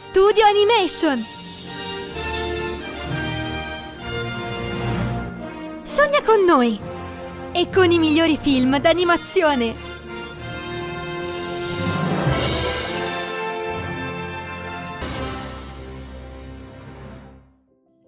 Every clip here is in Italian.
Studio Animation! Sogna con noi! E con i migliori film d'animazione!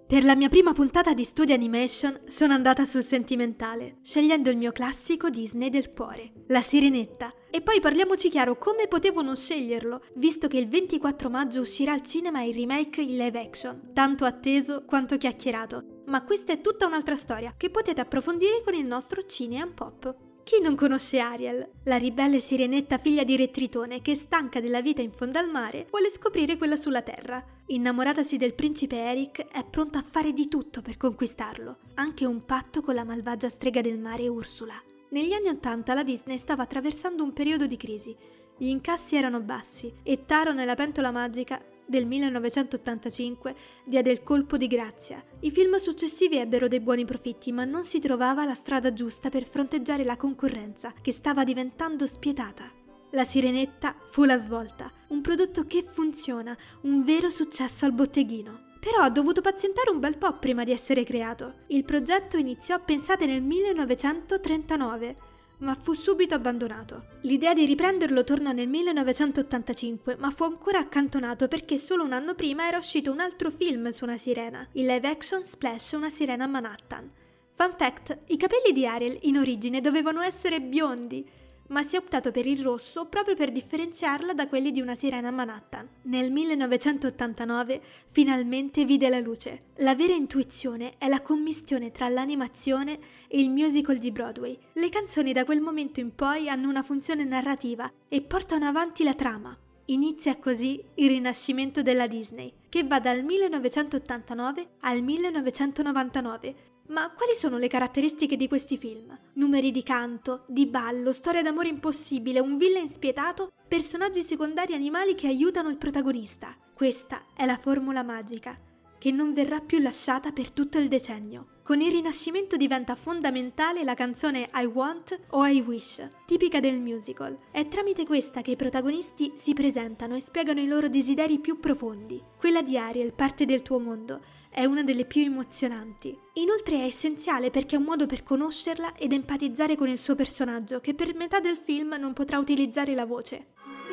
Per la mia prima puntata di Studio Animation sono andata sul sentimentale, scegliendo il mio classico Disney del cuore, La Sirenetta. E poi parliamoci chiaro come potevo non sceglierlo, visto che il 24 maggio uscirà al cinema il remake in live action, tanto atteso quanto chiacchierato. Ma questa è tutta un'altra storia che potete approfondire con il nostro Cine Pop. Chi non conosce Ariel, la ribelle sirenetta figlia di Re Tritone che, stanca della vita in fondo al mare, vuole scoprire quella sulla terra. Innamoratasi del principe Eric, è pronta a fare di tutto per conquistarlo, anche un patto con la malvagia strega del mare Ursula. Negli anni Ottanta la Disney stava attraversando un periodo di crisi. Gli incassi erano bassi e Taro nella pentola magica del 1985 diede il colpo di grazia. I film successivi ebbero dei buoni profitti, ma non si trovava la strada giusta per fronteggiare la concorrenza, che stava diventando spietata. La Sirenetta fu la svolta, un prodotto che funziona, un vero successo al botteghino. Però ha dovuto pazientare un bel po' prima di essere creato. Il progetto iniziò, pensate, nel 1939 ma fu subito abbandonato. L'idea di riprenderlo tornò nel 1985, ma fu ancora accantonato perché solo un anno prima era uscito un altro film su una sirena, il live action Splash Una sirena a Manhattan. Fun fact, i capelli di Ariel in origine dovevano essere biondi, ma si è optato per il rosso proprio per differenziarla da quelli di una sirena a Manhattan. Nel 1989 finalmente vide la luce. La vera intuizione è la commistione tra l'animazione e il musical di Broadway. Le canzoni da quel momento in poi hanno una funzione narrativa e portano avanti la trama. Inizia così il rinascimento della Disney, che va dal 1989 al 1999, ma quali sono le caratteristiche di questi film? Numeri di canto, di ballo, storia d'amore impossibile, un villain spietato, personaggi secondari animali che aiutano il protagonista. Questa è la formula magica, che non verrà più lasciata per tutto il decennio. Con il Rinascimento diventa fondamentale la canzone I Want o I Wish, tipica del musical. È tramite questa che i protagonisti si presentano e spiegano i loro desideri più profondi. Quella di Ariel, parte del tuo mondo, è una delle più emozionanti. Inoltre è essenziale perché è un modo per conoscerla ed empatizzare con il suo personaggio, che per metà del film non potrà utilizzare la voce.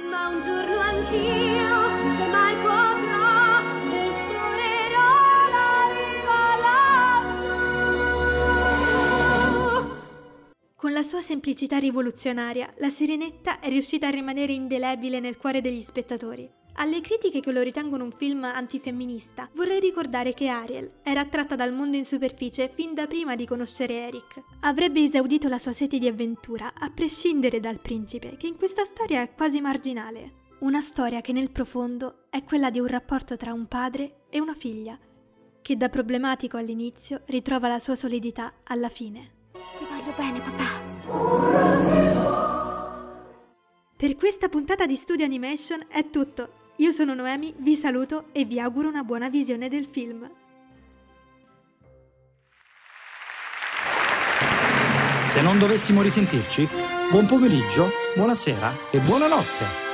Ma un giorno anch'io, se mai potrò, la sua semplicità rivoluzionaria, la Sirenetta è riuscita a rimanere indelebile nel cuore degli spettatori. Alle critiche che lo ritengono un film antifemminista, vorrei ricordare che Ariel era attratta dal mondo in superficie fin da prima di conoscere Eric. Avrebbe esaudito la sua sete di avventura, a prescindere dal principe, che in questa storia è quasi marginale. Una storia che nel profondo è quella di un rapporto tra un padre e una figlia, che da problematico all'inizio ritrova la sua solidità alla fine. Ti voglio bene, papà. Per questa puntata di Studio Animation è tutto. Io sono Noemi, vi saluto e vi auguro una buona visione del film. Se non dovessimo risentirci, buon pomeriggio, buonasera e buonanotte.